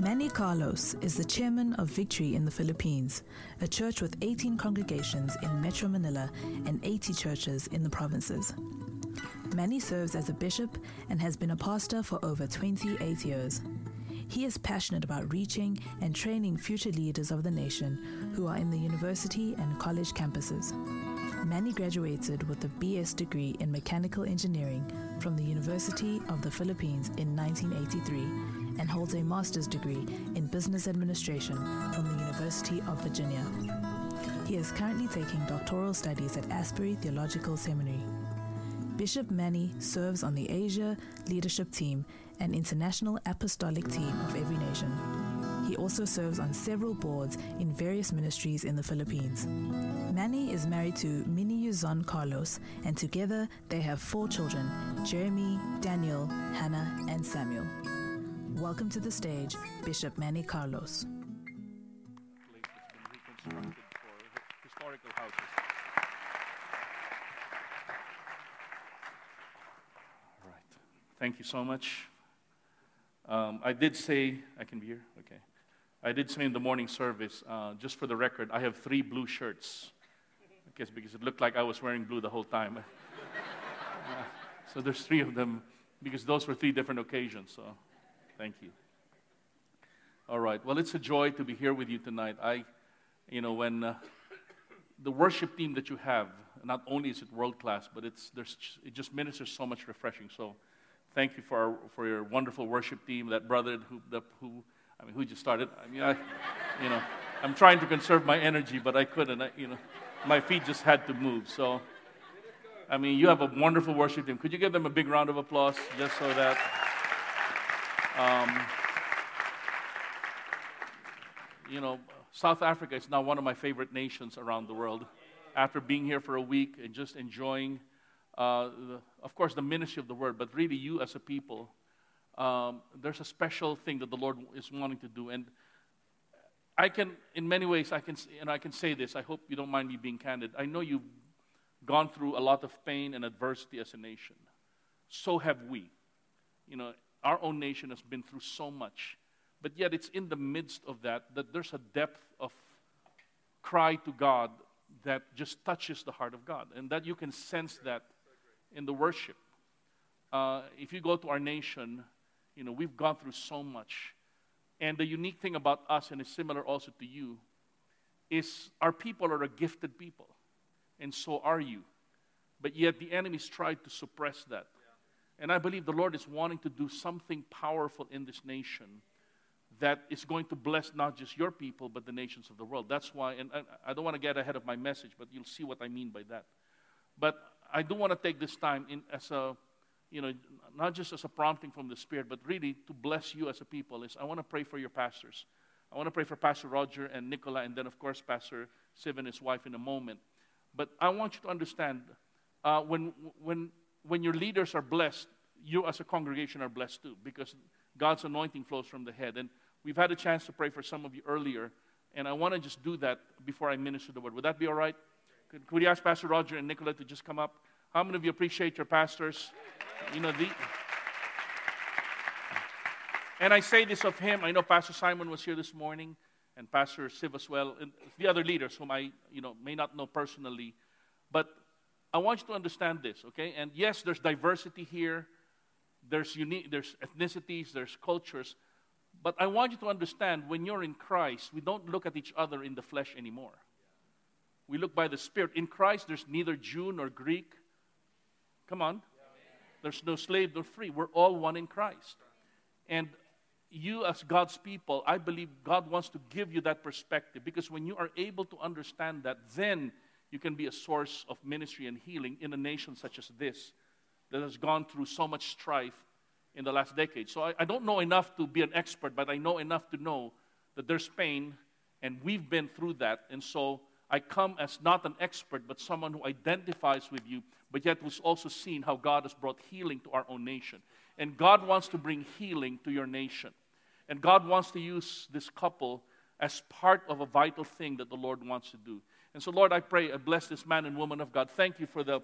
Manny Carlos is the chairman of Victory in the Philippines, a church with 18 congregations in Metro Manila and 80 churches in the provinces. Manny serves as a bishop and has been a pastor for over 28 years. He is passionate about reaching and training future leaders of the nation who are in the university and college campuses. Manny graduated with a BS degree in mechanical engineering from the University of the Philippines in 1983 and holds a master's degree in business administration from the University of Virginia. He is currently taking doctoral studies at Asbury Theological Seminary. Bishop Manny serves on the Asia leadership team and international apostolic team of every nation. He also serves on several boards in various ministries in the Philippines. Manny is married to Minnie Yuzon Carlos, and together they have four children Jeremy, Daniel, Hannah, and Samuel. Welcome to the stage, Bishop Manny Carlos. Thank you so much. Um, I did say, I can be here? Okay. I did say in the morning service, uh, just for the record, I have three blue shirts. Guess because it looked like I was wearing blue the whole time. So there's three of them because those were three different occasions. So thank you. All right. Well, it's a joy to be here with you tonight. I, you know, when uh, the worship team that you have, not only is it world class, but it's there's it just ministers so much refreshing. So, thank you for our, for your wonderful worship team. That brother who the, who I mean who just started. I mean, I, you know, I'm trying to conserve my energy, but I couldn't. I, you know, my feet just had to move. So. I mean, you have a wonderful worship team. Could you give them a big round of applause just so that um, you know, South Africa is now one of my favorite nations around the world. After being here for a week and just enjoying, uh, the, of course, the ministry of the word, but really you as a people, um, there's a special thing that the Lord is wanting to do. And I can, in many ways, I can, and I can say this. I hope you don't mind me being candid. I know you've gone through a lot of pain and adversity as a nation. So have we. You know, our own nation has been through so much. But yet, it's in the midst of that that there's a depth of cry to God that just touches the heart of God. And that you can sense that in the worship. Uh, if you go to our nation, you know, we've gone through so much. And the unique thing about us, and it's similar also to you, is our people are a gifted people. And so are you. But yet the enemies tried to suppress that. And I believe the Lord is wanting to do something powerful in this nation that is going to bless not just your people, but the nations of the world. That's why, and I, I don't want to get ahead of my message, but you'll see what I mean by that. But I do want to take this time in, as a, you know, not just as a prompting from the Spirit, but really to bless you as a people. Is I want to pray for your pastors. I want to pray for Pastor Roger and Nicola, and then, of course, Pastor Siv and his wife in a moment. But I want you to understand uh, when, when, when your leaders are blessed, you as a congregation are blessed too, because God's anointing flows from the head. And we've had a chance to pray for some of you earlier, and I want to just do that before I minister the word. Would that be all right? Could, could we ask Pastor Roger and Nicola to just come up? How many of you appreciate your pastors? You know, the. And I say this of him. I know Pastor Simon was here this morning, and Pastor Siv as well, and the other leaders whom I, you know, may not know personally. But I want you to understand this, okay? And yes, there's diversity here. There's unique, there's ethnicities, there's cultures. But I want you to understand when you're in Christ, we don't look at each other in the flesh anymore. We look by the Spirit. In Christ, there's neither Jew nor Greek. Come on. There's no slave nor free. We're all one in Christ. And you, as God's people, I believe God wants to give you that perspective because when you are able to understand that, then you can be a source of ministry and healing in a nation such as this that has gone through so much strife in the last decade. So I, I, don't know enough to be an expert, but I know enough to know that there's pain, and we've been through that. And so I come as not an expert, but someone who identifies with you, but yet who's also seen how God has brought healing to our own nation. And God wants to bring healing to your nation. And God wants to use this couple as part of a vital thing that the Lord wants to do. And so, Lord, I pray, I bless this man and woman of God. Thank you for the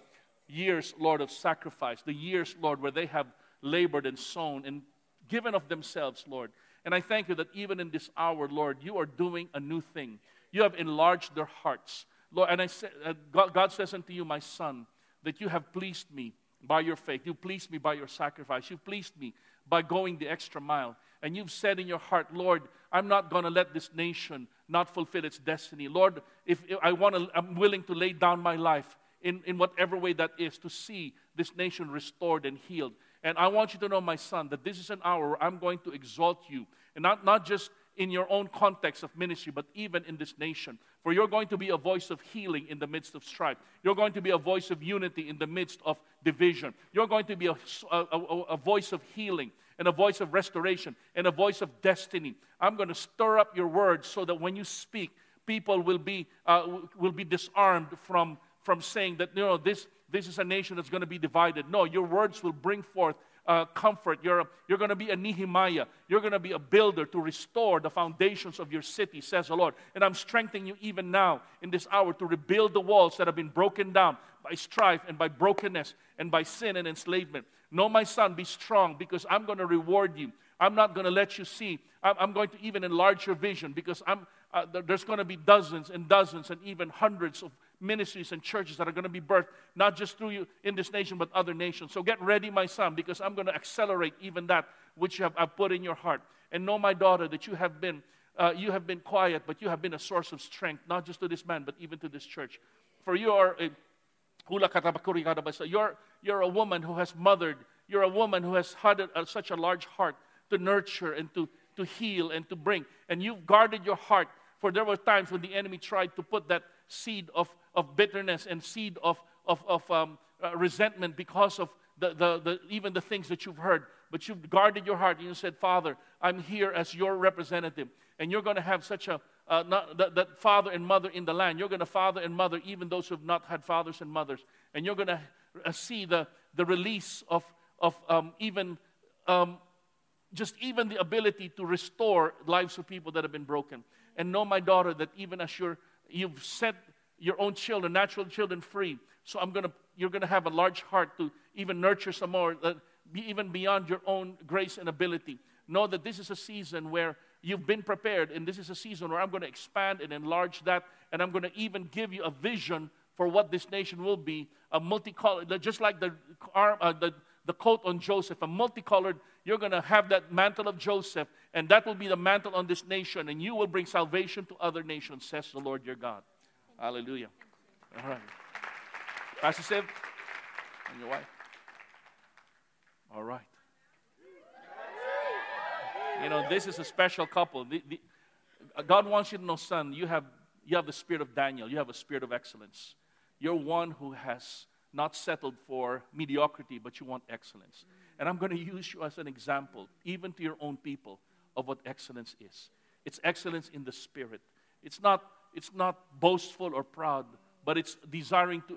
years, Lord, of sacrifice, the years, Lord, where they have labored and sown and given of themselves, Lord. And I thank you that even in this hour, Lord, you are doing a new thing. You have enlarged their hearts. Lord, and I say, uh, God, God says unto you, my son, that you have pleased me by your faith. You pleased me by your sacrifice. You pleased me by going the extra mile. And you've said in your heart, Lord, I'm not going to let this nation not fulfill its destiny. Lord, if, if I want to, I'm willing to lay down my life in, in whatever way that is to see this nation restored and healed. And I want you to know, my son, that this is an hour where I'm going to exalt you. And not, not just in your own context of ministry, but even in this nation. For you're going to be a voice of healing in the midst of strife. You're going to be a voice of unity in the midst of division. You're going to be a, a, a, voice of healing and a voice of restoration and a voice of destiny. I'm going to stir up your words so that when you speak, people will be, uh, will be disarmed from, from saying that, you know, this, this is a nation that's going to be divided. No, your words will bring forth uh, comfort. You're, you're going to be a Nehemiah. You're going to be a builder to restore the foundations of your city, says the Lord. And I'm strengthening you even now in this hour to rebuild the walls that have been broken down by strife and by brokenness and by sin and enslavement. No, my son, be strong because I'm going to reward you. I'm not going to let you see. I'm going to even enlarge your vision because I'm, uh, there's going to be dozens and dozens and even hundreds of ministries and churches that are going to be birthed, not just through you in this nation, but other nations. So get ready, my son, because I'm going to accelerate even that which you have I've put in your heart. And know, my daughter, that you have been. Uh, you have been quiet, but you have been a source of strength, not just to this man, but even to this church. For you are a you're, you're a woman who has mothered, you're a woman who has had a, such a large heart to nurture and to, to heal and to bring. And you've guarded your heart, for there were times when the enemy tried to put that seed of, of bitterness and seed of, of, of um, uh, resentment because of the, the, the, even the things that you've heard. But you've guarded your heart and you said, Father, I'm here as your representative. And you're going to have such a, uh, not, that, that, father and mother in the land. You're going to father and mother even those who have not had fathers and mothers. And you're going to uh, see the, the release of, of um, even um, just even the ability to restore lives of people that have been broken. And know, my daughter, that even as you're You've set your own children, natural children, free. So I'm gonna, you're going to have a large heart to even nurture some more, uh, be even beyond your own grace and ability. Know that this is a season where you've been prepared, and this is a season where I'm going to expand and enlarge that, and I'm going to even give you a vision for what this nation will be a multicolored, just like the, uh, the, the coat on Joseph, a multicolored, you're going to have that mantle of Joseph, and that will be the mantle on this nation, and you will bring salvation to other nations, says the Lord your God. Hallelujah. All right. Pastor Sid and your wife. All right. You know, this is a special couple. The, the, uh, God wants you to know, son, you have, you have the spirit of Daniel, you have a spirit of excellence. You're one who has not settled for mediocrity, but you want excellence. And I'm going to use you as an example, even to your own people, of what excellence is. It's excellence in the spirit. It's not, it's not boastful or proud, but it's desiring to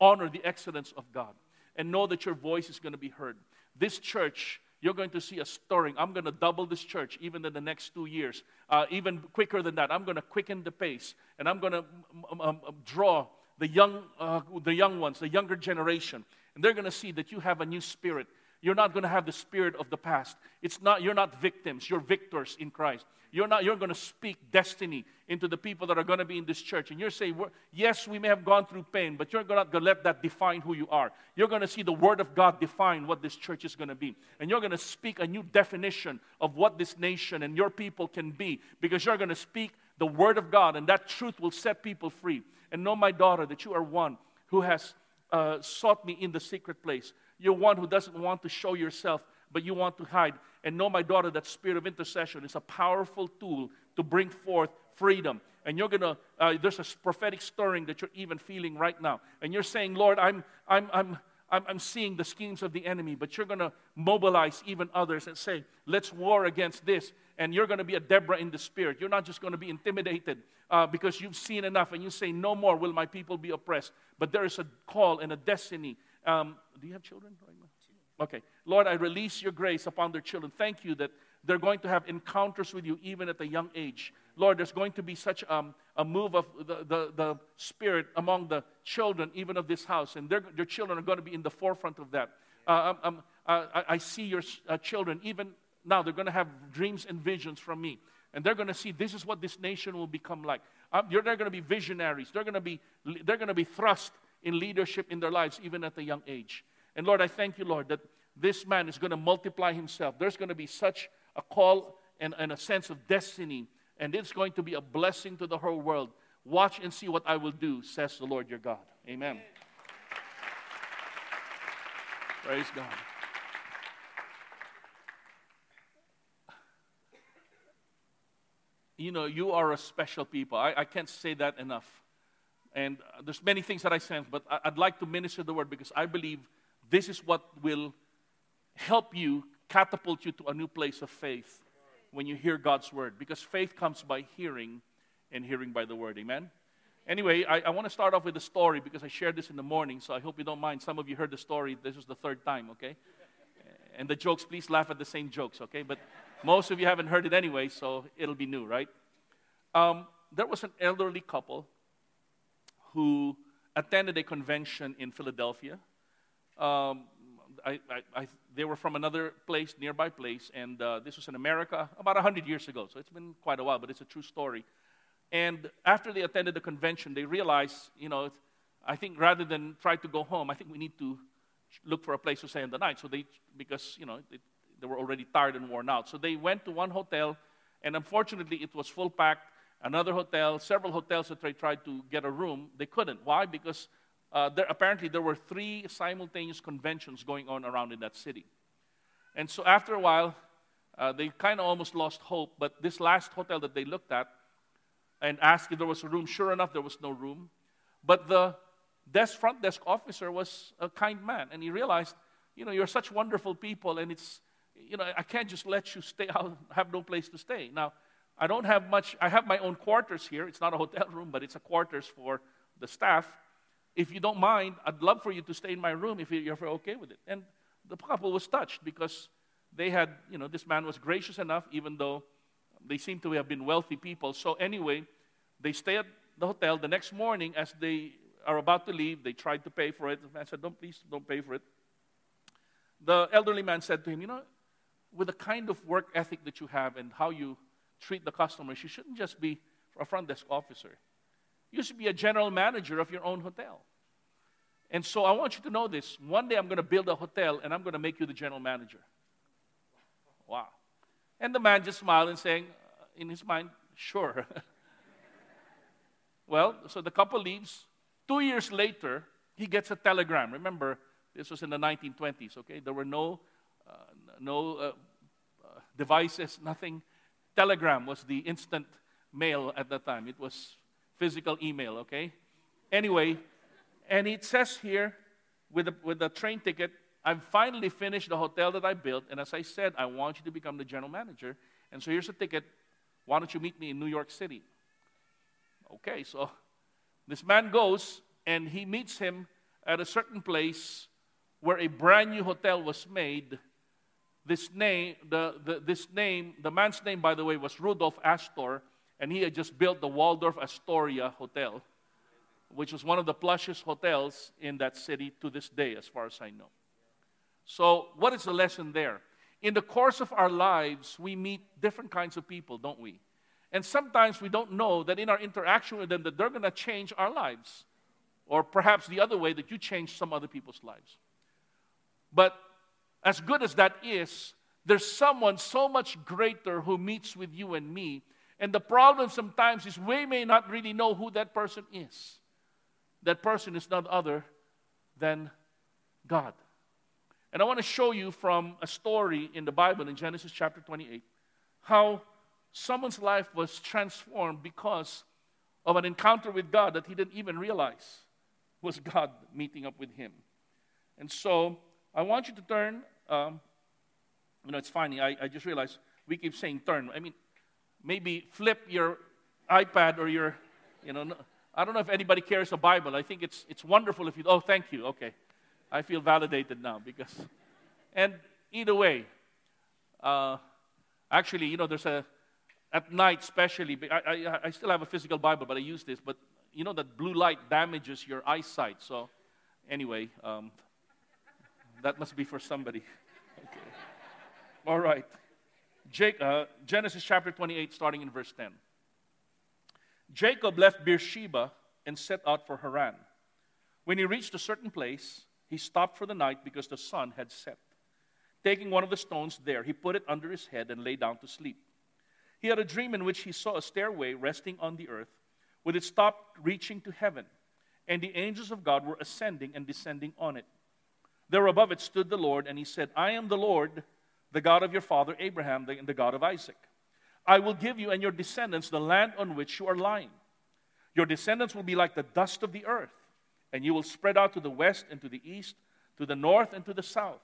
honor the excellence of God and know that your voice is going to be heard. This church, you're going to see a stirring. I'm going to double this church even in the next two years, uh, even quicker than that. I'm going to quicken the pace and I'm going to um, um, draw the young, uh, the young ones, the younger generation, and they're going to see that you have a new spirit. You're not going to have the spirit of the past. It's not, you're not victims, you're victors in Christ. You're, not, you're going to speak destiny into the people that are going to be in this church. And you're saying, yes, we may have gone through pain, but you're not going to let that define who you are. You're going to see the Word of God define what this church is going to be. And you're going to speak a new definition of what this nation and your people can be because you're going to speak the Word of God, and that truth will set people free. And know, my daughter, that you are one who has uh, sought me in the secret place. You're one who doesn't want to show yourself, but you want to hide. And know, my daughter, that spirit of intercession is a powerful tool to bring forth freedom. And you're gonna, uh, there's a prophetic stirring that you're even feeling right now. And you're saying, Lord, I'm, I'm, I'm, I'm, seeing the schemes of the enemy, but you're gonna mobilize even others and say, let's war against this and you're going to be a Deborah in the spirit. You're not just going to be intimidated uh, because you've seen enough and you say, No more will my people be oppressed. But there is a call and a destiny. Um, do you have children right now? Okay. Lord, I release your grace upon their children. Thank you that they're going to have encounters with you even at a young age. Lord, there's going to be such um, a move of the, the, the, Spirit among the children, even of this house, and their children are going to be in the forefront of that. Uh, um, um uh, I, I, see your uh, children, even now, they're going to have dreams and visions from me. And they're going to see this is what this nation will become like. Um, they're going to be visionaries. They're going to be, they're going to be thrust in leadership in their lives, even at a young age. And Lord, I thank you, Lord, that this man is going to multiply himself. There's going to be such a call and, and a sense of destiny, and it's going to be a blessing to the whole world. Watch and see what I will do, says the Lord your God. Amen. Praise God. You know, you are a special people. I, I can't say that enough. And uh, there's many things that I sense, but I'd like to minister the word because I believe this is what will help you catapult you to a new place of faith when you hear God's word. Because faith comes by hearing, and hearing by the word. Amen? Anyway, I, I want to start off with a story because I shared this in the morning, so I hope you don't mind. Some of you heard the story. This is the third time, okay? And the jokes, please laugh at the same jokes, okay? But most of you haven't heard it anyway, so it'll be new, right? Um, there was an elderly couple who attended a convention in Philadelphia. Um, I, I, I, they were from another place, nearby place, and uh, this was in America about 100 years ago, so it's been quite a while, but it's a true story. And after they attended the convention, they realized, you know, I think rather than try to go home, I think we need to look for a place to stay in the night. So they, because, you know, they, they were already tired and worn out. So they went to one hotel, and unfortunately, it was full packed. Another hotel, several hotels that they tried to get a room, they couldn't. Why? Because uh, there, apparently there were three simultaneous conventions going on around in that city. And so after a while, uh, they kind of almost lost hope. But this last hotel that they looked at and asked if there was a room, sure enough, there was no room. But the desk, front desk officer was a kind man, and he realized, you know, you're such wonderful people, and it's, you know, I can't just let you stay out, have no place to stay. Now, I don't have much, I have my own quarters here. It's not a hotel room, but it's a quarters for the staff if you don't mind, I'd love for you to stay in my room if you're okay with it. And the couple was touched because they had, you know, this man was gracious enough, even though they seem to have been wealthy people. So, anyway, they stay at the hotel. The next morning, as they are about to leave, they tried to pay for it. The man said, Don't, please, don't pay for it. The elderly man said to him, You know, with the kind of work ethic that you have and how you treat the customers, you shouldn't just be a front desk officer. You should be a general manager of your own hotel. And so I want you to know this. One day I'm going to build a hotel and I'm going to make you the general manager. Wow. And the man just smiled and saying, uh, in his mind, sure. well, so the couple leaves. Two years later, he gets a telegram. Remember, this was in the 1920s, okay? There were no, uh, no uh, uh, devices, nothing. Telegram was the instant mail at that time. It was physical email, okay? Anyway, and it says here with the, with the train ticket, I've finally finished the hotel that I built, and as I said, I want you to become the general manager. And so here's a ticket. Why don't you meet me in New York City? Okay, so this man goes and he meets him at a certain place where a brand new hotel was made. This name, the, the, this name, the man's name, by the way, was Rudolph Astor, and he had just built the Waldorf Astoria Hotel, which was one of the plushest hotels in that city to this day, as far as I know. So, what is the lesson there? In the course of our lives, we meet different kinds of people, don't we? And sometimes we don't know that in our interaction with them that they're going to change our lives. Or perhaps the other way that you change some other people's lives. But as good as that is, there's someone so much greater who meets with you and me and the problem sometimes is we may not really know who that person is. That person is none other than God. And I want to show you from a story in the Bible in Genesis chapter 28 how someone's life was transformed because of an encounter with God that he didn't even realize was God meeting up with him. And so I want you to turn. Um, you know, it's funny. I, I just realized we keep saying turn. I mean, maybe flip your iPad or your, you know, I don't know if anybody carries a Bible. I think it's, it's wonderful if you, oh, thank you. Okay. I feel validated now because, and either way, uh, actually, you know, there's a, at night, especially. I, I, I still have a physical Bible, but I use this. But you know that blue light damages your eyesight. So, anyway, um, that must be for somebody. Okay. All right. Jake, uh, Genesis chapter 28, starting in verse 10. Jacob left Beersheba and set out for Haran. When he reached a certain place, he stopped for the night because the sun had set. Taking one of the stones there, he put it under his head and lay down to sleep. He had a dream in which he saw a stairway resting on the earth, with its top reaching to heaven, and the angels of God were ascending and descending on it. There above it stood the Lord, and he said, I am the Lord, the God of your father Abraham, and the God of Isaac. I will give you and your descendants the land on which you are lying. Your descendants will be like the dust of the earth, and you will spread out to the west and to the east, to the north and to the south.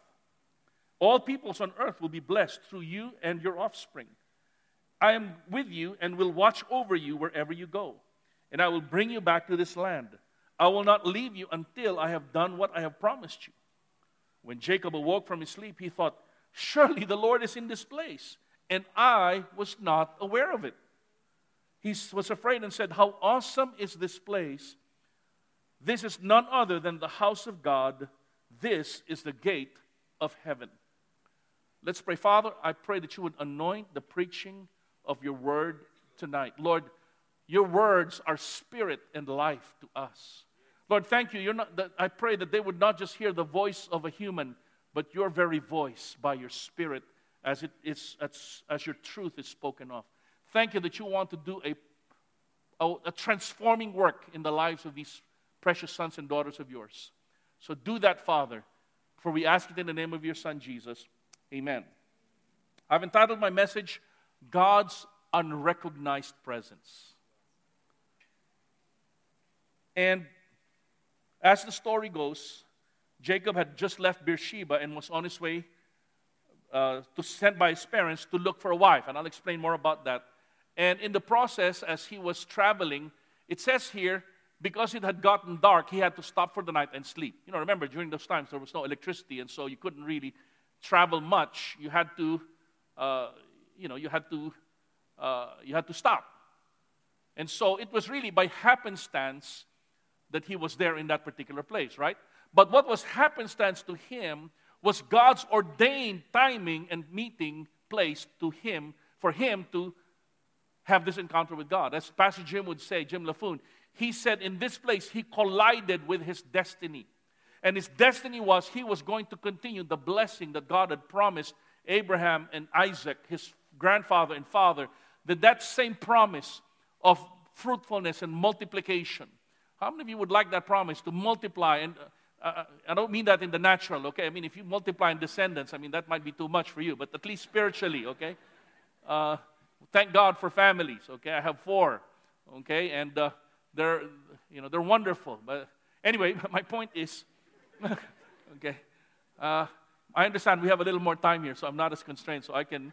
All peoples on earth will be blessed through you and your offspring. I am with you and will watch over you wherever you go, and I will bring you back to this land. I will not leave you until I have done what I have promised you. When Jacob awoke from his sleep, he thought, Surely the Lord is in this place, and I was not aware of it. He was afraid and said, How awesome is this place! This is none other than the house of God. This is the gate of heaven. Let's pray. Father, I pray that you would anoint the preaching of your word tonight. Lord, your words are spirit and life to us. Lord, thank you. Not, I pray that they would not just hear the voice of a human, but your very voice by your spirit as, it is, as, as your truth is spoken of. Thank you that you want to do a, a, a transforming work in the lives of these precious sons and daughters of yours. So do that, Father, for we ask it in the name of your Son, Jesus. Amen. I've entitled my message, God's Unrecognized Presence. And as the story goes, Jacob had just left Beersheba and was on his way uh, to sent by his parents to look for a wife. And I'll explain more about that. And in the process, as he was traveling, it says here, because it had gotten dark, he had to stop for the night and sleep. You know, remember, during those times, there was no electricity, and so you couldn't really travel much. You had to, uh, you know, you had to, uh, you had to stop. And so it was really by happenstance that he was there in that particular place, right? But what was happenstance to him was God's ordained timing and meeting place to him for him to have this encounter with God. As Pastor Jim would say, Jim Laffoon, he said in this place he collided with his destiny. And his destiny was he was going to continue the blessing that God had promised Abraham and Isaac, his grandfather and father, that that same promise of fruitfulness and multiplication. How many of you would like that promise to multiply and uh, uh, uh, I don't mean that in the natural, okay? I mean, if you multiply in descendants, I mean, that might be too much for you, but at least spiritually, okay? Uh, thank God for families, okay? I have four, okay? And uh, they're, you know, they're wonderful. But anyway, my point is, okay, uh, I understand we have a little more time here, so I'm not as constrained, so I can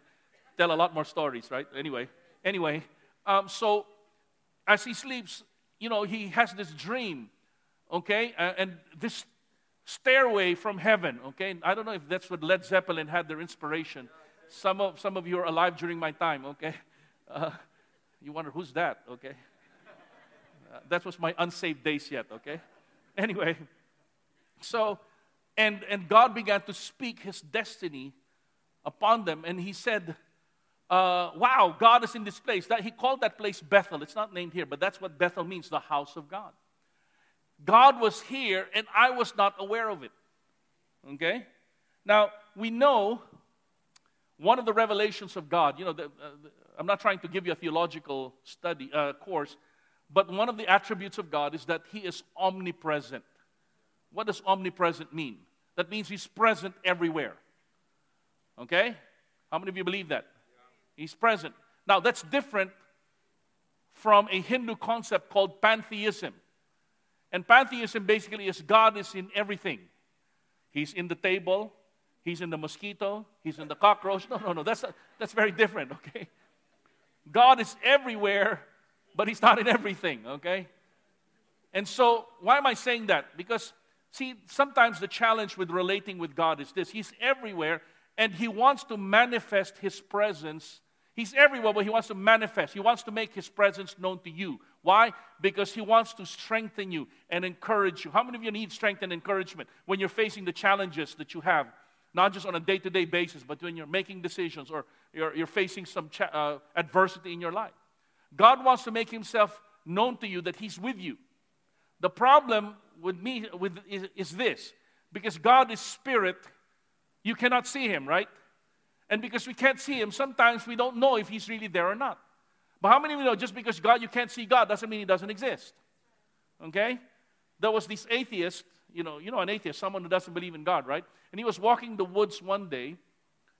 tell a lot more stories, right? Anyway, anyway, um, so as he sleeps, you know, he has this dream, okay? and this stairway from heaven, okay? I don't know if that's what Led Zeppelin had their inspiration. Some of, some of you are alive during my time, okay? Uh, you wonder, who's that, okay? Uh, that was my unsaved days yet, okay? Anyway, so, and, and God began to speak his destiny upon them, and he said, uh, wow, God is in this place. That, he called that place Bethel. It's not named here, but that's what Bethel means, the house of God. God was here and I was not aware of it. Okay? Now, we know one of the revelations of God, you know, the, uh, the, I'm not trying to give you a theological study uh, course, but one of the attributes of God is that He is omnipresent. What does omnipresent mean? That means He's present everywhere. Okay? How many of you believe that? He's present. Now, that's different from a Hindu concept called pantheism. And pantheism basically is God is in everything. He's in the table, he's in the mosquito, he's in the cockroach. No, no, no, that's, that's very different, okay? God is everywhere, but he's not in everything, okay? And so, why am I saying that? Because, see, sometimes the challenge with relating with God is this He's everywhere, and He wants to manifest His presence He's everywhere, but He wants to manifest. He wants to make His presence known to you. Why? Because He wants to strengthen you and encourage you. How many of you need strength and encouragement when you're facing the challenges that you have? Not just on a day to day basis, but when you're making decisions or you're, you're facing some cha- uh, adversity in your life. God wants to make Himself known to you that He's with you. The problem with me with, is, is this because God is spirit, you cannot see Him, right? And because we can't see Him, sometimes we don't know if He's really there or not. But how many of you know just because God, you can't see God doesn't mean He doesn't exist? Okay? There was this atheist, you know, you know, an atheist, someone who doesn't believe in God, right? And he was walking the woods one day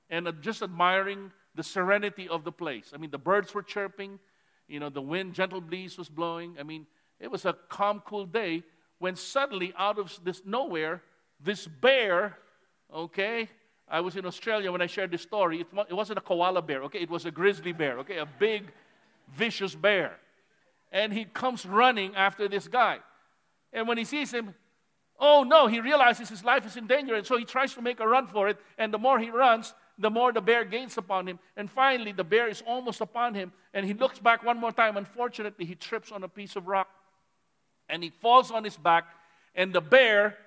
and uh, just admiring the serenity of the place. I mean, the birds were chirping, you know, the wind, gentle breeze was blowing. I mean, it was a calm, cool day when suddenly, out of this nowhere, this bear, okay, I was in Australia when I shared this story. It, it wasn't a koala bear, okay? It was a grizzly bear, okay? A big, vicious bear. And he comes running after this guy. And when he sees him, oh no, he realizes his life is in danger. And so he tries to make a run for it. And the more he runs, the more the bear gains upon him. And finally, the bear is almost upon him. And he looks back one more time. Unfortunately, he trips on a piece of rock and he falls on his back. And the bear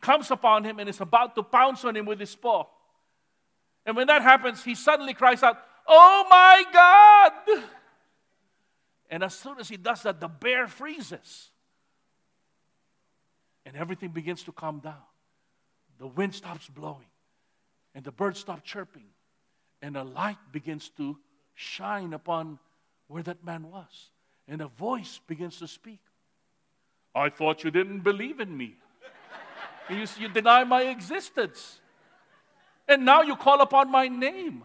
comes upon him and is about to pounce on him with his paw. And when that happens, he suddenly cries out, Oh my God! And as soon as he does that, the bear freezes. And everything begins to calm down. The wind stops blowing, and the birds stop chirping, and a light begins to shine upon where that man was. And a voice begins to speak. I thought you didn't believe in me. you, you deny my existence. And now you call upon my name.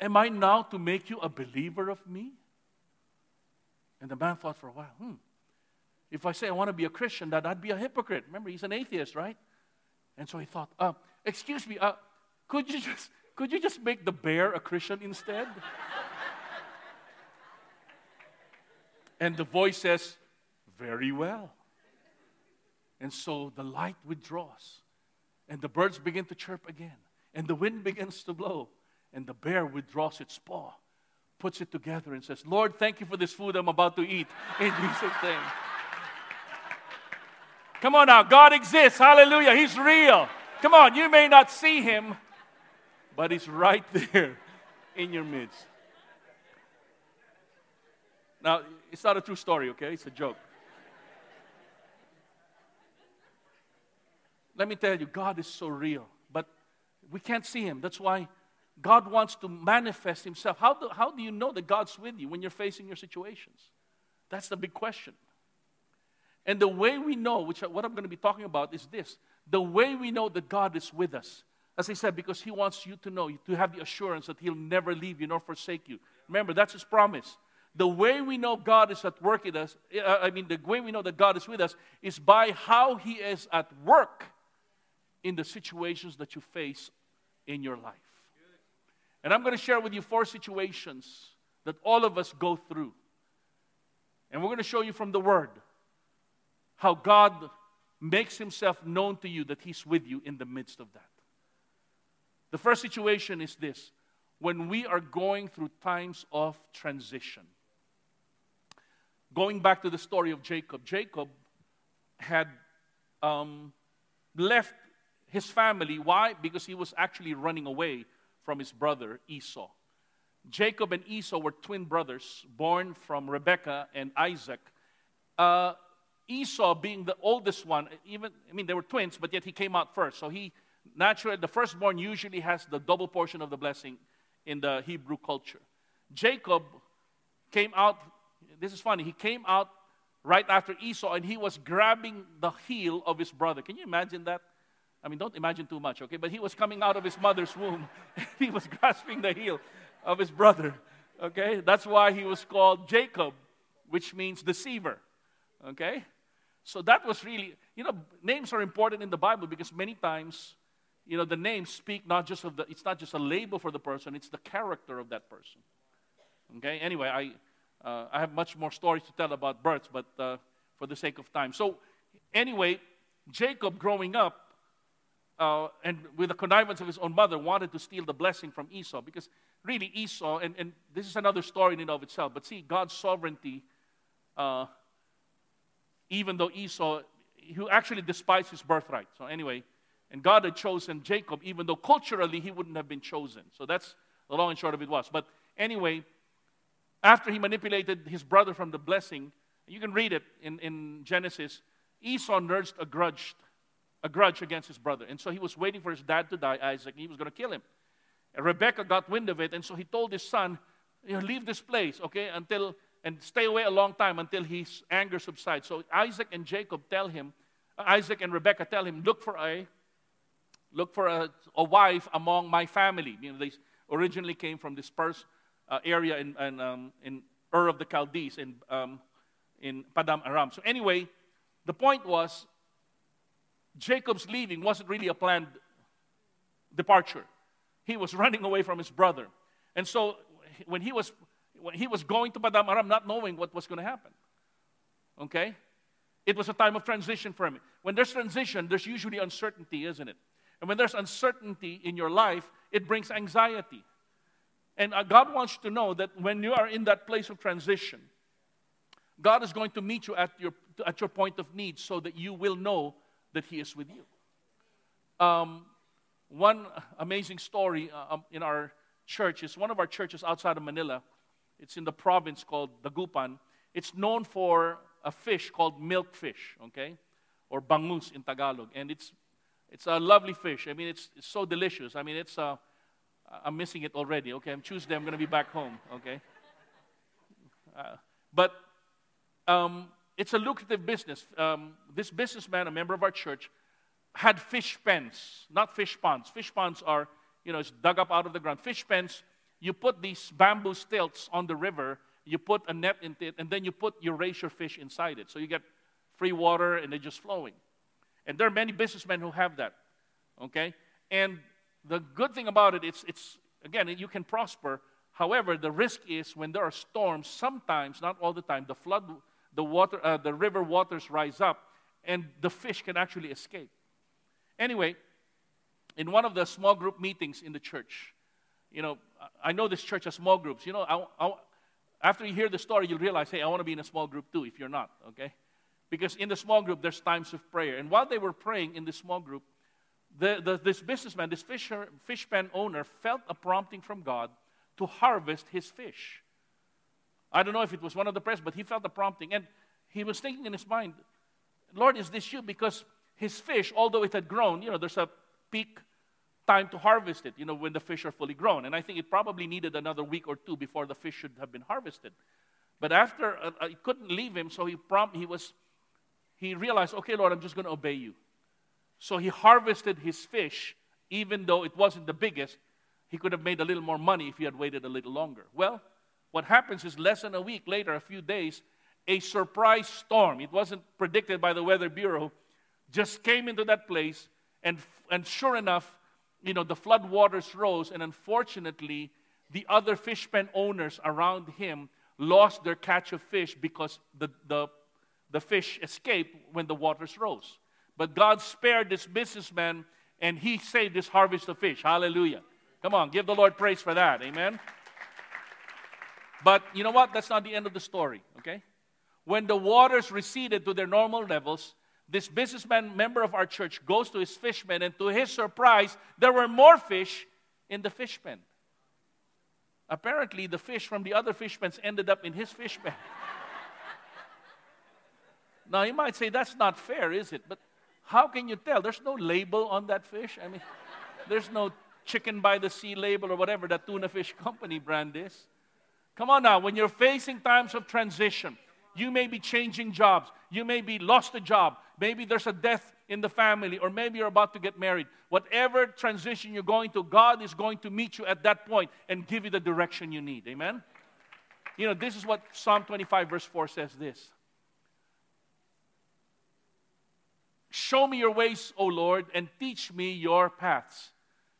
Am I now to make you a believer of me? And the man thought for a while, hmm, if I say I want to be a Christian, that I'd be a hypocrite. Remember, he's an atheist, right? And so he thought, uh, excuse me, uh, could you just could you just make the bear a Christian instead? and the voice says, Very well. And so the light withdraws, and the birds begin to chirp again and the wind begins to blow, and the bear withdraws its paw, puts it together, and says, Lord, thank you for this food I'm about to eat in Jesus' name. Come on now, God exists. Hallelujah. He's real. Come on, you may not see him, but he's right there in your midst. Now, it's not a true story, okay? It's a joke. Let me tell you, God is so real. We can't see Him. That's why God wants to manifest Himself. How do, how do you know that God's with you when you're facing your situations? That's the big question. And the way we know, which what I'm going to be talking about, is this the way we know that God is with us. As I said, because He wants you to know, to have the assurance that He'll never leave you nor forsake you. Remember, that's His promise. The way we know God is at work in us, uh, I mean, the way we know that God is with us is by how He is at work in the situations that you face in your life. And I'm going to share with you four situations that all of us go through. And we're going to show you from the Word how God makes Himself known to you that He's with you in the midst of that. The first situation is this when we are going through times of transition. Going back to the story of Jacob, Jacob had um, left his family. Why? Because he was actually running away from his brother Esau. Jacob and Esau were twin brothers born from Rebekah and Isaac. Uh, Esau, being the oldest one, even I mean they were twins, but yet he came out first. So he naturally the firstborn usually has the double portion of the blessing in the Hebrew culture. Jacob came out. This is funny. He came out right after Esau, and he was grabbing the heel of his brother. Can you imagine that? I mean, don't imagine too much, okay? But he was coming out of his mother's womb. he was grasping the heel of his brother, okay? That's why he was called Jacob, which means deceiver, okay? So that was really, you know, names are important in the Bible because many times, you know, the names speak not just of the, it's not just a label for the person, it's the character of that person. Okay, anyway, I, uh, I have much more stories to tell about births, but uh, for the sake of time. So, anyway, Jacob growing up, uh, and with the connivance of his own mother, wanted to steal the blessing from Esau. Because really, Esau, and, and this is another story in and of itself, but see, God's sovereignty, uh, even though Esau, who actually despised his birthright. So, anyway, and God had chosen Jacob, even though culturally he wouldn't have been chosen. So, that's the long and short of it was. But anyway, after he manipulated his brother from the blessing, you can read it in, in Genesis, Esau nursed a grudge a grudge against his brother. And so he was waiting for his dad to die, Isaac, he was going to kill him. And Rebecca got wind of it, and so he told his son, you know, leave this place, okay, until and stay away a long time until his anger subsides. So Isaac and Jacob tell him, Isaac and Rebecca tell him, look for a look for a, a wife among my family. You know, they originally came from this Pers, uh, area in in, um, in Ur of the Chaldees in um, in Paddan Aram. So anyway, the point was Jacob's leaving wasn't really a planned departure. He was running away from his brother. And so when he was when he was going to Paddan Aram, not knowing what was going to happen. Okay? It was a time of transition for him. When there's transition, there's usually uncertainty, isn't it? And when there's uncertainty in your life, it brings anxiety. And uh, God wants to know that when you are in that place of transition, God is going to meet you at your, at your point of need so that you will know that He is with you. Um, one amazing story uh, um, in our church is one of our churches outside of Manila. It's in the province called Dagupan. It's known for a fish called milkfish, okay, or bangus in Tagalog, and it's it's a lovely fish. I mean, it's, it's so delicious. I mean, it's uh, I'm missing it already. Okay, I'm Tuesday. I'm going to be back home. Okay, uh, but um, it's a lucrative business. Um, this businessman, a member of our church, had fish pens, not fish ponds. Fish ponds are, you know, it's dug up out of the ground. Fish pens, you put these bamboo stilts on the river, you put a net in it, and then you put your raise your fish inside it. So you get free water and they're just flowing. And there are many businessmen who have that. Okay? And the good thing about it, it's, it's again, you can prosper. However, the risk is when there are storms, sometimes, not all the time, the flood the, water, uh, the river waters rise up and the fish can actually escape. Anyway, in one of the small group meetings in the church, you know, I know this church has small groups. You know, I, I, after you hear the story, you'll realize, hey, I want to be in a small group too, if you're not, okay? Because in the small group, there's times of prayer. And while they were praying in the small group, the, the, this businessman, this fisher, fish pen owner, felt a prompting from God to harvest his fish. I don't know if it was one of the press, but he felt the prompting. And he was thinking in his mind, Lord, is this you? Because his fish, although it had grown, you know, there's a peak time to harvest it, you know, when the fish are fully grown. And I think it probably needed another week or two before the fish should have been harvested. But after, uh, uh it couldn't leave him, so he prompt, he was, he realized, okay, Lord, I'm just going to obey you. So he harvested his fish, even though it wasn't the biggest. He could have made a little more money if he had waited a little longer. Well, what happens is less than a week later, a few days, a surprise storm, it wasn't predicted by the Weather Bureau, just came into that place. And, and sure enough, you know, the flood waters rose. And unfortunately, the other fish pen owners around him lost their catch of fish because the, the, the fish escaped when the waters rose. But God spared this businessman and he saved this harvest of fish. Hallelujah. Come on, give the Lord praise for that. Amen. But you know what? That's not the end of the story, okay? When the waters receded to their normal levels, this businessman, member of our church, goes to his fish pen, and to his surprise, there were more fish in the fish pen. Apparently, the fish from the other fish pens ended up in his fish pen. now, you might say that's not fair, is it? But how can you tell? There's no label on that fish. I mean, there's no chicken by the sea label or whatever that tuna fish company brand is. Come on now, when you're facing times of transition, you may be changing jobs, you may be lost a job, maybe there's a death in the family, or maybe you're about to get married. Whatever transition you're going to, God is going to meet you at that point and give you the direction you need. Amen? You know, this is what Psalm 25, verse 4 says this Show me your ways, O Lord, and teach me your paths.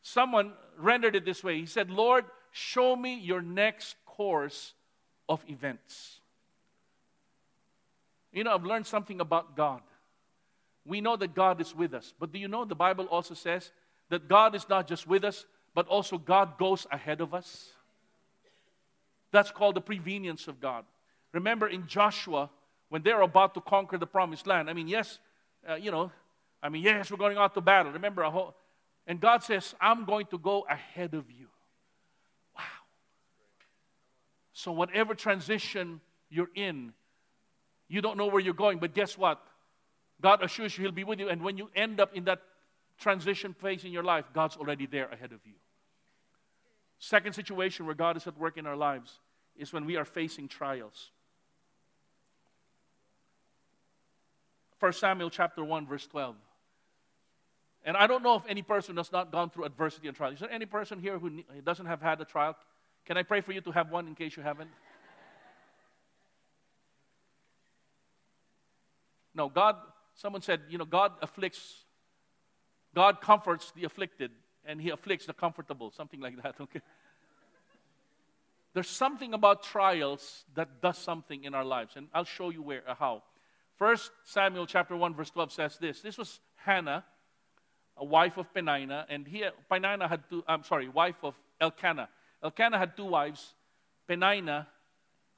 Someone rendered it this way He said, Lord, show me your next course of events. You know, I've learned something about God. we know that God is with us. But do you know the Bible also says that God is not just with us, but also God goes ahead of us? That's called the prevenience of God. Remember in Joshua, when they're about to conquer the promised land, I mean, yes, uh, you know, I mean, yes, we're going out to battle. Remember, whole, and God says, I'm going to go ahead of you. Wow. So, whatever transition you're in, you don't know where you're going, but guess what? God assures you He'll be with you. And when you end up in that transition phase in your life, God's already there ahead of you. Second situation where God is at work in our lives is when we are facing trials. 1 Samuel chapter 1, verse 12. And I don't know if any person has not gone through adversity and trial. Is there any person here who doesn't have had a trial? Can I pray for you to have one in case you haven't? No, God, someone said, you know, God afflicts, God comforts the afflicted, and He afflicts the comfortable, something like that, okay? There's something about trials that does something in our lives, and I'll show you where, uh, how. First Samuel chapter 1, verse 12 says this. This was Hannah, a wife of Peninnah, and he, Peninnah had two, I'm sorry, wife of Elkanah. Elkanah had two wives, Peninnah,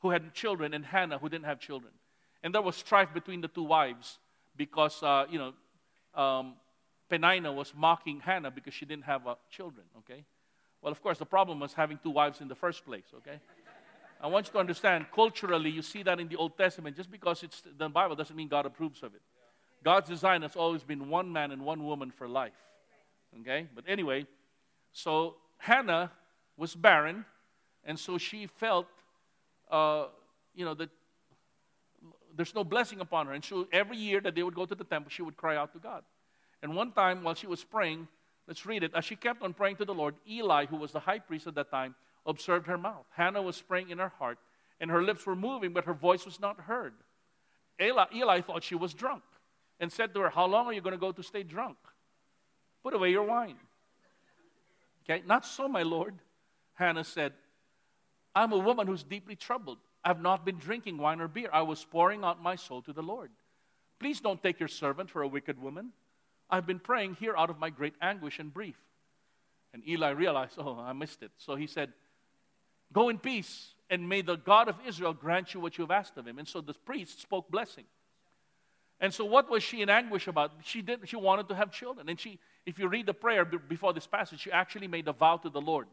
who had children, and Hannah, who didn't have children. And there was strife between the two wives because, uh, you know, um, Peninnah was mocking Hannah because she didn't have uh, children, okay? Well, of course, the problem was having two wives in the first place, okay? I want you to understand, culturally, you see that in the Old Testament. Just because it's the Bible doesn't mean God approves of it. God's design has always been one man and one woman for life. Okay? But anyway, so Hannah was barren, and so she felt, uh, you know, that there's no blessing upon her. And so every year that they would go to the temple, she would cry out to God. And one time while she was praying, let's read it, as she kept on praying to the Lord, Eli, who was the high priest at that time, observed her mouth. Hannah was praying in her heart, and her lips were moving, but her voice was not heard. Eli, Eli thought she was drunk and said to her, How long are you going to go to stay drunk? Put away your wine. Okay, not so, my Lord. Hannah said, I'm a woman who's deeply troubled. I've not been drinking wine or beer. I was pouring out my soul to the Lord. Please don't take your servant for a wicked woman. I've been praying here out of my great anguish and grief. And Eli realized, oh, I missed it. So he said, Go in peace, and may the God of Israel grant you what you have asked of him. And so the priest spoke blessing. And so, what was she in anguish about? She did. She wanted to have children, and she, if you read the prayer before this passage, she actually made a vow to the Lord.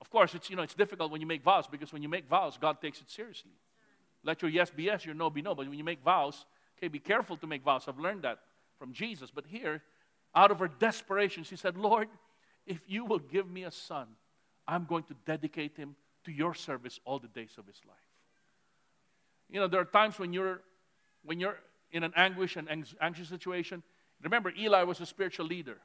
Of course, it's you know it's difficult when you make vows because when you make vows, God takes it seriously. Let your yes be yes, your no be no. But when you make vows, okay, be careful to make vows. I've learned that from Jesus. But here, out of her desperation, she said, "Lord, if you will give me a son, I'm going to dedicate him to your service all the days of his life." You know, there are times when you're when you're in an anguish and anxious situation, remember Eli was a spiritual leader.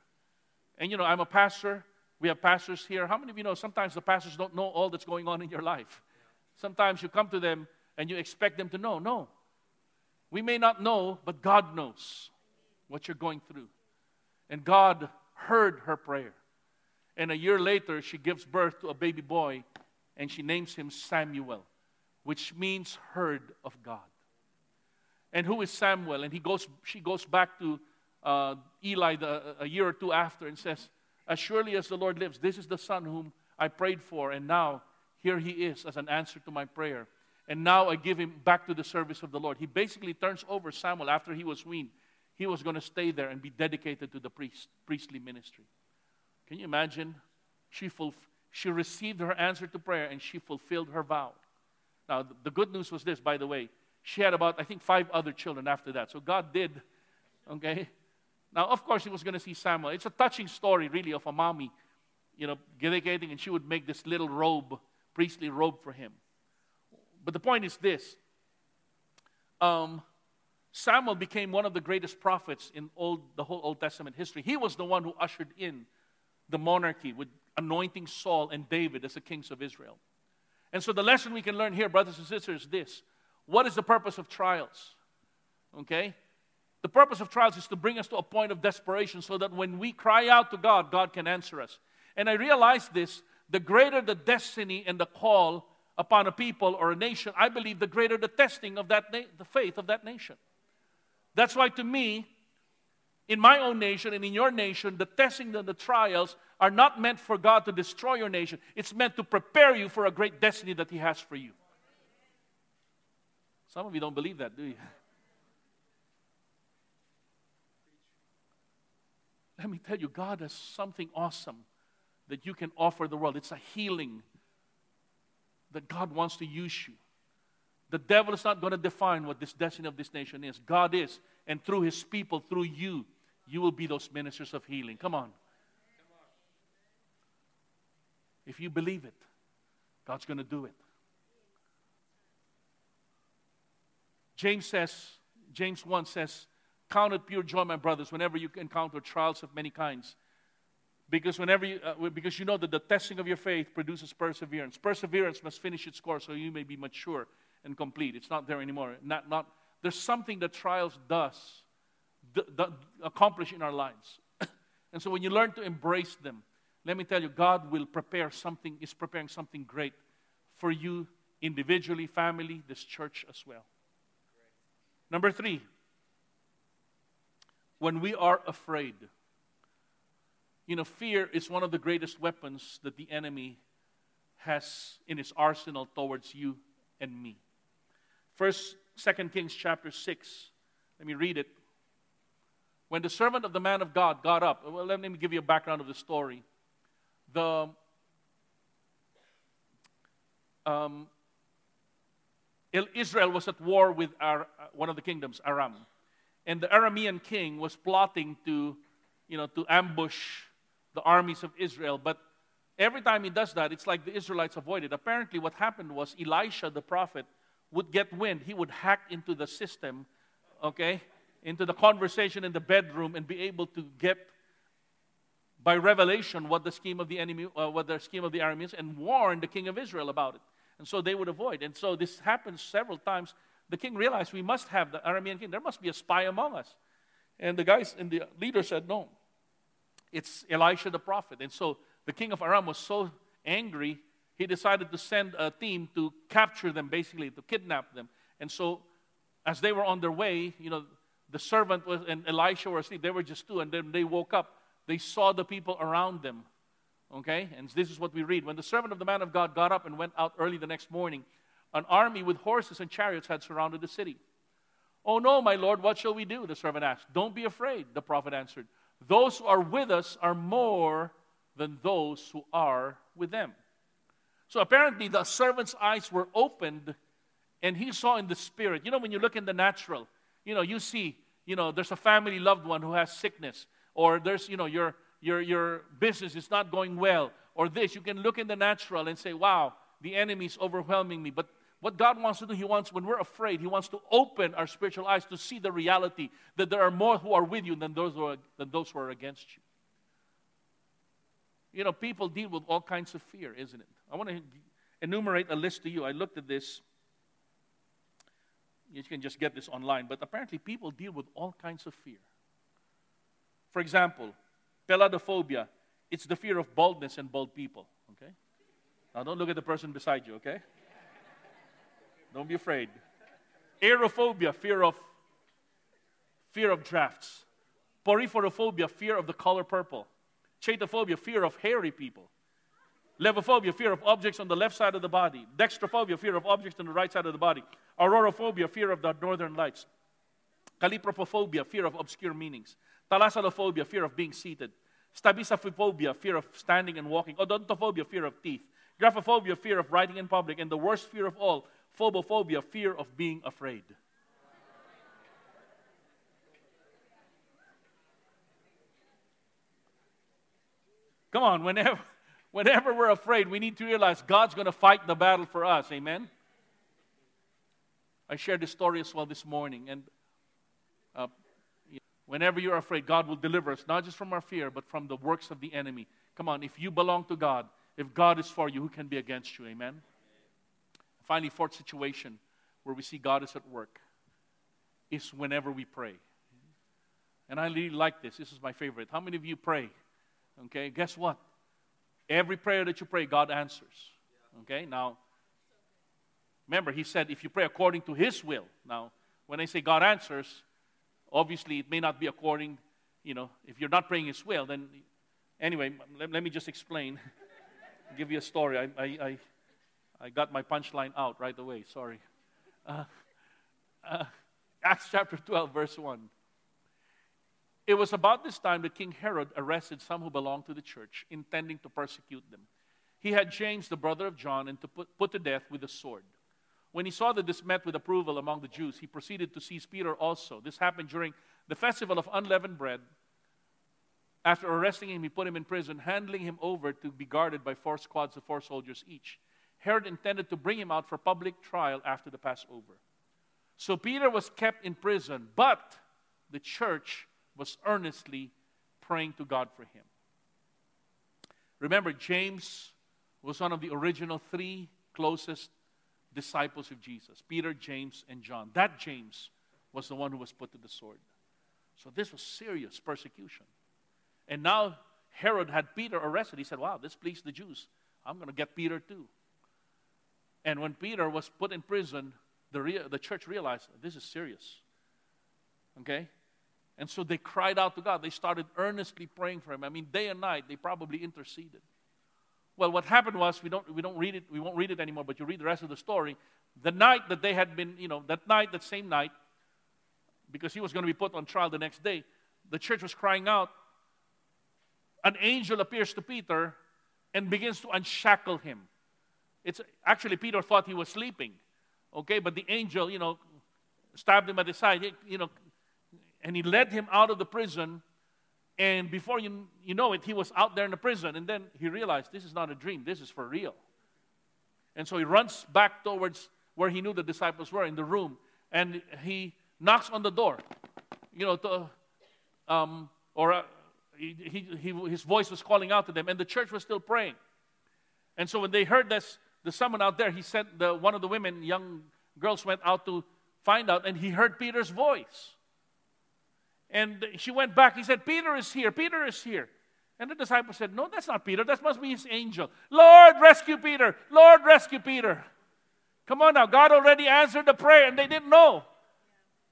And you know, I'm a pastor. We have pastors here. How many of you know sometimes the pastors don't know all that's going on in your life? Sometimes you come to them and you expect them to know. No. We may not know, but God knows what you're going through. And God heard her prayer. And a year later, she gives birth to a baby boy and she names him Samuel, which means heard of God. And who is Samuel? And he goes, she goes back to uh, Eli the, a year or two after and says, As surely as the Lord lives, this is the son whom I prayed for, and now here he is as an answer to my prayer. And now I give him back to the service of the Lord. He basically turns over Samuel after he was weaned. He was going to stay there and be dedicated to the priest, priestly ministry. Can you imagine? She, fulf- she received her answer to prayer and she fulfilled her vow. Now, the good news was this, by the way she had about, I think, five other children after that. So God did, okay? Now, of course, he was going to see Samuel. It's a touching story, really, of a mommy, you know, dedicating, and she would make this little robe, priestly robe for him. But the point is this um, Samuel became one of the greatest prophets in old, the whole Old Testament history. He was the one who ushered in the monarchy with anointing Saul and David as the kings of Israel. And so the lesson we can learn here, brothers and sisters, is this what is the purpose of trials? Okay? The purpose of trials is to bring us to a point of desperation so that when we cry out to God, God can answer us. And I realized this the greater the destiny and the call upon a people or a nation, I believe the greater the testing of that na- the faith of that nation. That's why, to me, in my own nation and in your nation, the testing and the trials are not meant for God to destroy your nation. It's meant to prepare you for a great destiny that He has for you. Some of you don't believe that, do you? Let me tell you, God has something awesome that you can offer the world. It's a healing that God wants to use you. The devil is not going to define what this destiny of this nation is. God is. And through his people, through you, you will be those ministers of healing. Come on. If you believe it, God's going to do it. James says, James 1 says, Count it pure joy, my brothers, whenever you encounter trials of many kinds. Because whenever you, uh, because you know that the testing of your faith produces perseverance. Perseverance must finish its course so you may be mature and complete. It's not there anymore. Not, not, there's something that trials does d- d- accomplish in our lives. and so when you learn to embrace them, let me tell you, God will prepare something, is preparing something great for you individually, family, this church as well. Number three, when we are afraid. You know, fear is one of the greatest weapons that the enemy has in his arsenal towards you and me. First, Second Kings chapter 6. Let me read it. When the servant of the man of God got up, well, let me give you a background of the story. The um, Israel was at war with one of the kingdoms, Aram. And the Aramean king was plotting to, you know, to ambush the armies of Israel. But every time he does that, it's like the Israelites avoid it. Apparently, what happened was Elisha, the prophet, would get wind. He would hack into the system, okay, into the conversation in the bedroom and be able to get by revelation what the scheme of the enemy, uh, what the scheme of the army is, and warn the king of Israel about it. And so they would avoid. And so this happens several times. The king realized we must have the Aramean king. There must be a spy among us. And the guys and the leader said, No, it's Elisha the prophet. And so the king of Aram was so angry, he decided to send a team to capture them, basically, to kidnap them. And so as they were on their way, you know, the servant was, and Elisha were asleep. They were just two. And then they woke up. They saw the people around them Okay? And this is what we read. When the servant of the man of God got up and went out early the next morning, an army with horses and chariots had surrounded the city. Oh no, my lord, what shall we do? The servant asked. Don't be afraid, the prophet answered. Those who are with us are more than those who are with them. So apparently, the servant's eyes were opened and he saw in the spirit. You know, when you look in the natural, you know, you see, you know, there's a family loved one who has sickness, or there's, you know, your your, your business is not going well, or this, you can look in the natural and say, wow, the enemy is overwhelming me. But what God wants to do, He wants, when we're afraid, He wants to open our spiritual eyes to see the reality that there are more who are with you than those who are, than those who are against you. You know, people deal with all kinds of fear, isn't it? I want to enumerate a list to you. I looked at this. You can just get this online, but apparently people deal with all kinds of fear. For example, Peladophobia, it's the fear of baldness and bald people. Okay? Now don't look at the person beside you, okay? Don't be afraid. Aerophobia, fear of fear of drafts. Porphyrophobia, fear of the color purple. Chaetophobia, fear of hairy people. Levophobia, fear of objects on the left side of the body. Dextrophobia, fear of objects on the right side of the body. Auroraphobia, fear of the northern lights. Calipropophobia, fear of obscure meanings. Thalassalophobia, fear of being seated. Stabisophobia, fear of standing and walking. Odontophobia, fear of teeth. Graphophobia, fear of writing in public. And the worst fear of all, phobophobia, fear of being afraid. Come on, whenever, whenever we're afraid, we need to realize God's going to fight the battle for us. Amen? I shared this story as well this morning, and uh, Whenever you're afraid, God will deliver us, not just from our fear, but from the works of the enemy. Come on, if you belong to God, if God is for you, who can be against you? Amen? Finally, fourth situation where we see God is at work is whenever we pray. And I really like this. This is my favorite. How many of you pray? Okay, guess what? Every prayer that you pray, God answers. Okay, now, remember, He said if you pray according to His will. Now, when I say God answers, obviously, it may not be according, you know, if you're not praying His will, then anyway, let, let me just explain. give you a story. I, I, I, I got my punchline out right away. Sorry. Uh, uh, Acts chapter 12, verse 1. It was about this time that King Herod arrested some who belonged to the church, intending to persecute them. He had James, the brother of John, and to put, put to death with a sword. When he saw that this met with approval among the Jews, he proceeded to seize Peter also. This happened during the festival of unleavened bread. After arresting him, he put him in prison, handing him over to be guarded by four squads of four soldiers each. Herod intended to bring him out for public trial after the Passover. So Peter was kept in prison, but the church was earnestly praying to God for him. Remember, James was one of the original three closest disciples of Jesus Peter, James, and John. That James was the one who was put to the sword. So this was serious persecution. And now Herod had Peter arrested. He said, Wow, this pleased the Jews. I'm going to get Peter too. And when Peter was put in prison, the, rea- the church realized this is serious. Okay? And so they cried out to God. They started earnestly praying for him. I mean, day and night, they probably interceded. Well, what happened was we don't we don't read it, we won't read it anymore, but you read the rest of the story. The night that they had been, you know, that night, that same night, because he was going to be put on trial the next day, the church was crying out. An angel appears to Peter and begins to unshackle him. It's actually Peter thought he was sleeping. Okay, but the angel, you know, stabbed him at the side, you know, and he led him out of the prison. And before you, you know it, he was out there in the prison. And then he realized this is not a dream, this is for real. And so he runs back towards where he knew the disciples were in the room. And he knocks on the door, you know, to, um, or uh, he, he, he, his voice was calling out to them, and the church was still praying. And so when they heard this, the someone out there, he sent the, one of the women, young girls, went out to find out, and he heard Peter's voice. And she went back. He said, Peter is here. Peter is here. And the disciple said, No, that's not Peter. That must be his angel. Lord, rescue Peter. Lord, rescue Peter. Come on now. God already answered the prayer, and they didn't know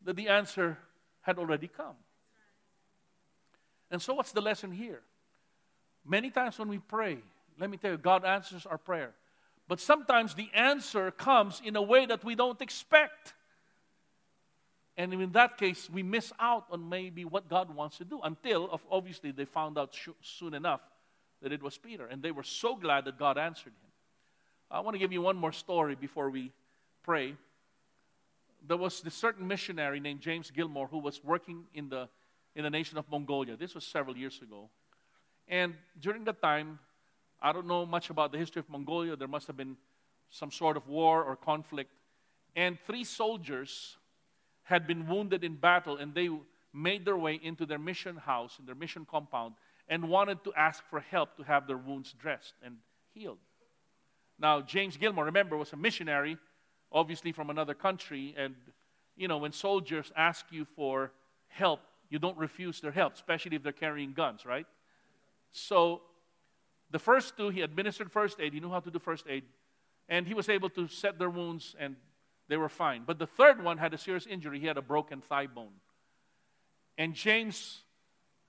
that the answer had already come. And so, what's the lesson here? Many times when we pray, let me tell you, God answers our prayer. But sometimes the answer comes in a way that we don't expect. And in that case, we miss out on maybe what God wants to do until, obviously, they found out soon enough that it was Peter. And they were so glad that God answered him. I want to give you one more story before we pray. There was this certain missionary named James Gilmour who was working in the, in the nation of Mongolia. This was several years ago. And during that time, I don't know much about the history of Mongolia. There must have been some sort of war or conflict. And three soldiers had been wounded in battle and they made their way into their mission house, in their mission compound, and wanted to ask for help to have their wounds dressed and healed. Now, James Gilmour, remember, was a missionary, obviously from another country, and you know, when soldiers ask you for help, you don't refuse their help, especially if they're carrying guns, right? So, the first two, he administered first aid, he knew how to do first aid, and he was able to set their wounds and they were fine. But the third one had a serious injury. He had a broken thigh bone. And James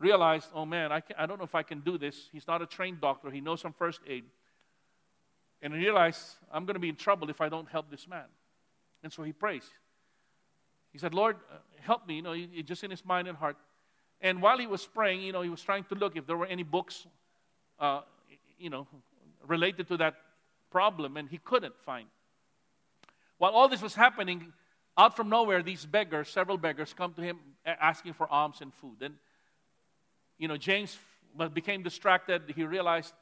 realized, oh man, I, I don't know if I can do this. He's not a trained doctor, he knows some first aid. And he realized, I'm going to be in trouble if I don't help this man. And so he prays. He said, Lord, uh, help me. You know, he, just in his mind and heart. And while he was praying, you know, he was trying to look if there were any books, uh, you know, related to that problem, and he couldn't find. While all this was happening, out from nowhere, these beggars, several beggars, come to him asking for alms and food. And, you know, James became distracted. He realized,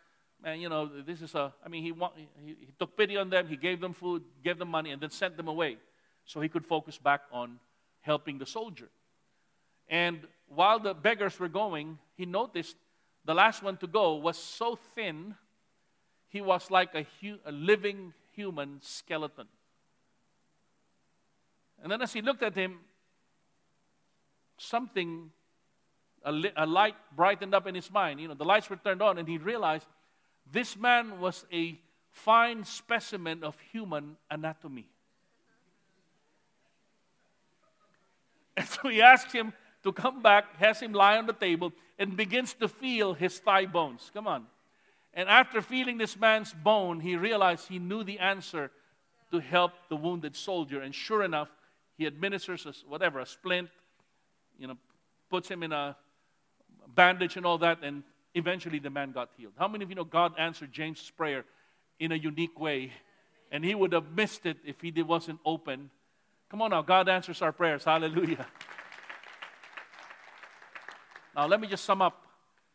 man, you know, this is a, I mean, he, want, he, he took pity on them, he gave them food, gave them money, and then sent them away so he could focus back on helping the soldier. And while the beggars were going, he noticed the last one to go was so thin, he was like a, hu- a living human skeleton. And then as he looked at him, something, a, li- a light brightened up in his mind. You know, the lights were turned on, and he realized this man was a fine specimen of human anatomy. And so he asked him, to come back, has him lie on the table, and begins to feel his thigh bones. Come on. And after feeling this man's bone, he realized he knew the answer to help the wounded soldier. And sure enough, he administers a, whatever, a splint, you know, puts him in a bandage and all that, and eventually the man got healed. How many of you know God answered James' prayer in a unique way? And he would have missed it if he wasn't open. Come on now, God answers our prayers. Hallelujah. Now, let me just sum up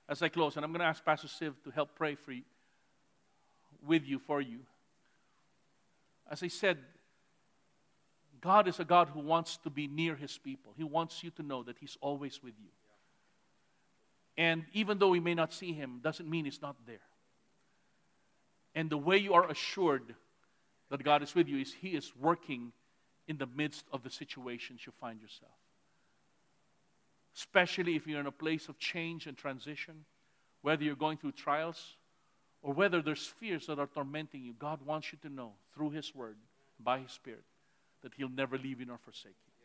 as I close, and I'm going to ask Pastor Siv to help pray for you, with you, for you. As I said, God is a God who wants to be near his people. He wants you to know that he's always with you. And even though we may not see him, doesn't mean he's not there. And the way you are assured that God is with you is he is working in the midst of the situations you find yourself. Especially if you're in a place of change and transition, whether you're going through trials or whether there's fears that are tormenting you, God wants you to know through His Word, by His Spirit, that He'll never leave you nor forsake you.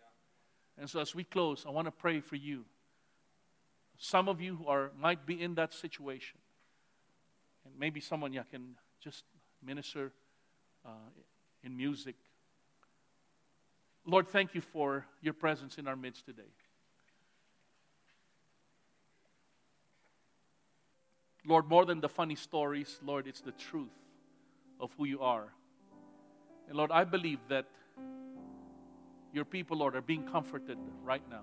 And so as we close, I want to pray for you. Some of you who are might be in that situation. And maybe someone yeah, can just minister uh, in music. Lord, thank you for your presence in our midst today. Lord, more than the funny stories, Lord, it's the truth of who you are. And Lord, I believe that your people, Lord, are being comforted right now.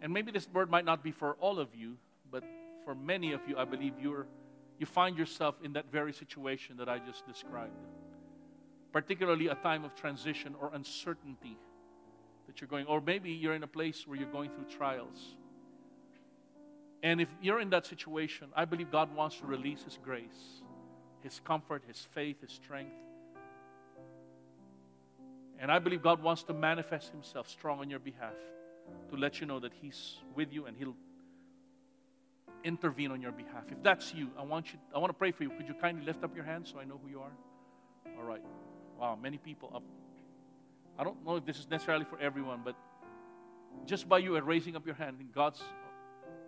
And maybe this word might not be for all of you, but for many of you, I believe you're, you find yourself in that very situation that I just described. Particularly a time of transition or uncertainty that you're going, or maybe you're in a place where you're going through trials. And if you're in that situation, I believe God wants to release His grace, His comfort, His faith, His strength. And I believe God wants to manifest Himself strong on your behalf to let you know that He's with you and He'll intervene on your behalf. If that's you, I want you I want to pray for you. Could you kindly lift up your hand so I know who you are? All right. Wow, many people up. I don't know if this is necessarily for everyone, but just by you raising up your hand, God's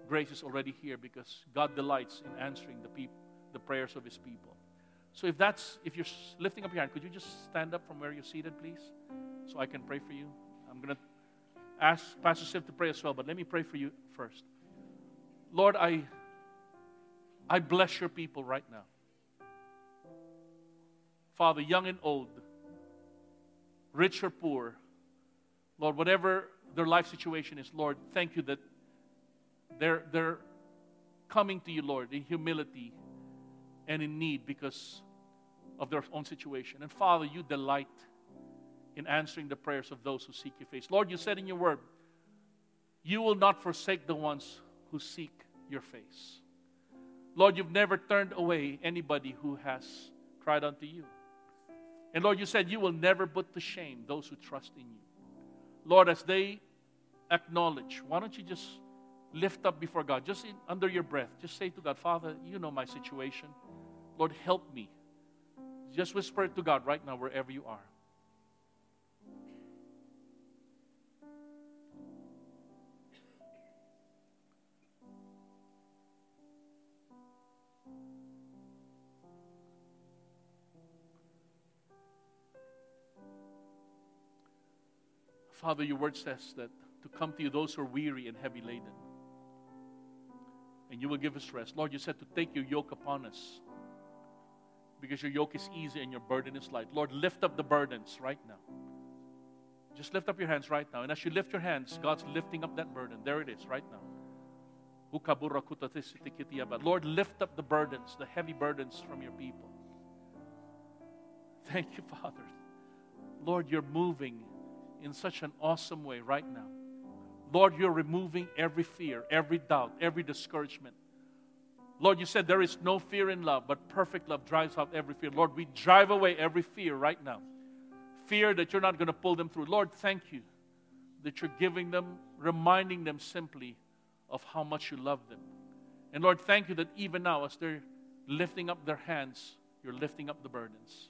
grace is already here because God delights in answering the the prayers of His people. So if that's if you're lifting up your hand, could you just stand up from where you're seated, please, so I can pray for you. I'm gonna ask Pastor Siv to pray as well, but let me pray for you first. Lord, I I bless your people right now. Father, young and old, rich or poor, Lord, whatever their life situation is, Lord, thank you that they're, they're coming to you, Lord, in humility and in need because of their own situation. And Father, you delight in answering the prayers of those who seek your face. Lord, you said in your word, you will not forsake the ones who seek your face. Lord, you've never turned away anybody who has cried unto you. And Lord, you said you will never put to shame those who trust in you. Lord, as they acknowledge, why don't you just lift up before God, just in, under your breath, just say to God, Father, you know my situation. Lord, help me. Just whisper it to God right now, wherever you are. Father, your word says that to come to you those who are weary and heavy laden and you will give us rest. Lord, you said to take your yoke upon us because your yoke is easy and your burden is light. Lord, lift up the burdens right now. Just lift up your hands right now. And as you lift your hands, God's lifting up that burden. There it is right now. Lord, lift up the burdens, the heavy burdens from your people. Thank you, Father. Lord, you're moving in such an awesome way right now. Lord, you're removing every fear, every doubt, every discouragement. Lord, you said there is no fear in love, but perfect love drives out every fear. Lord, we drive away every fear right now. Fear that you're not going to pull them through. Lord, thank you that you're giving them, reminding them simply of how much you love them. And Lord, thank you that even now, as they're lifting up their hands, you're lifting up the burdens.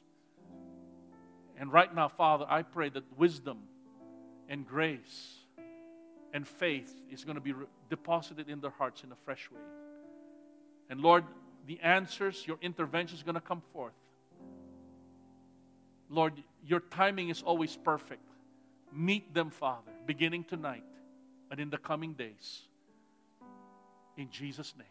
And right now, Father, I pray that wisdom and grace and faith is going to be re- deposited in their hearts in a fresh way. And Lord, the answers, your intervention is going to come forth. Lord, your timing is always perfect. Meet them, Father, beginning tonight and in the coming days. In Jesus' name.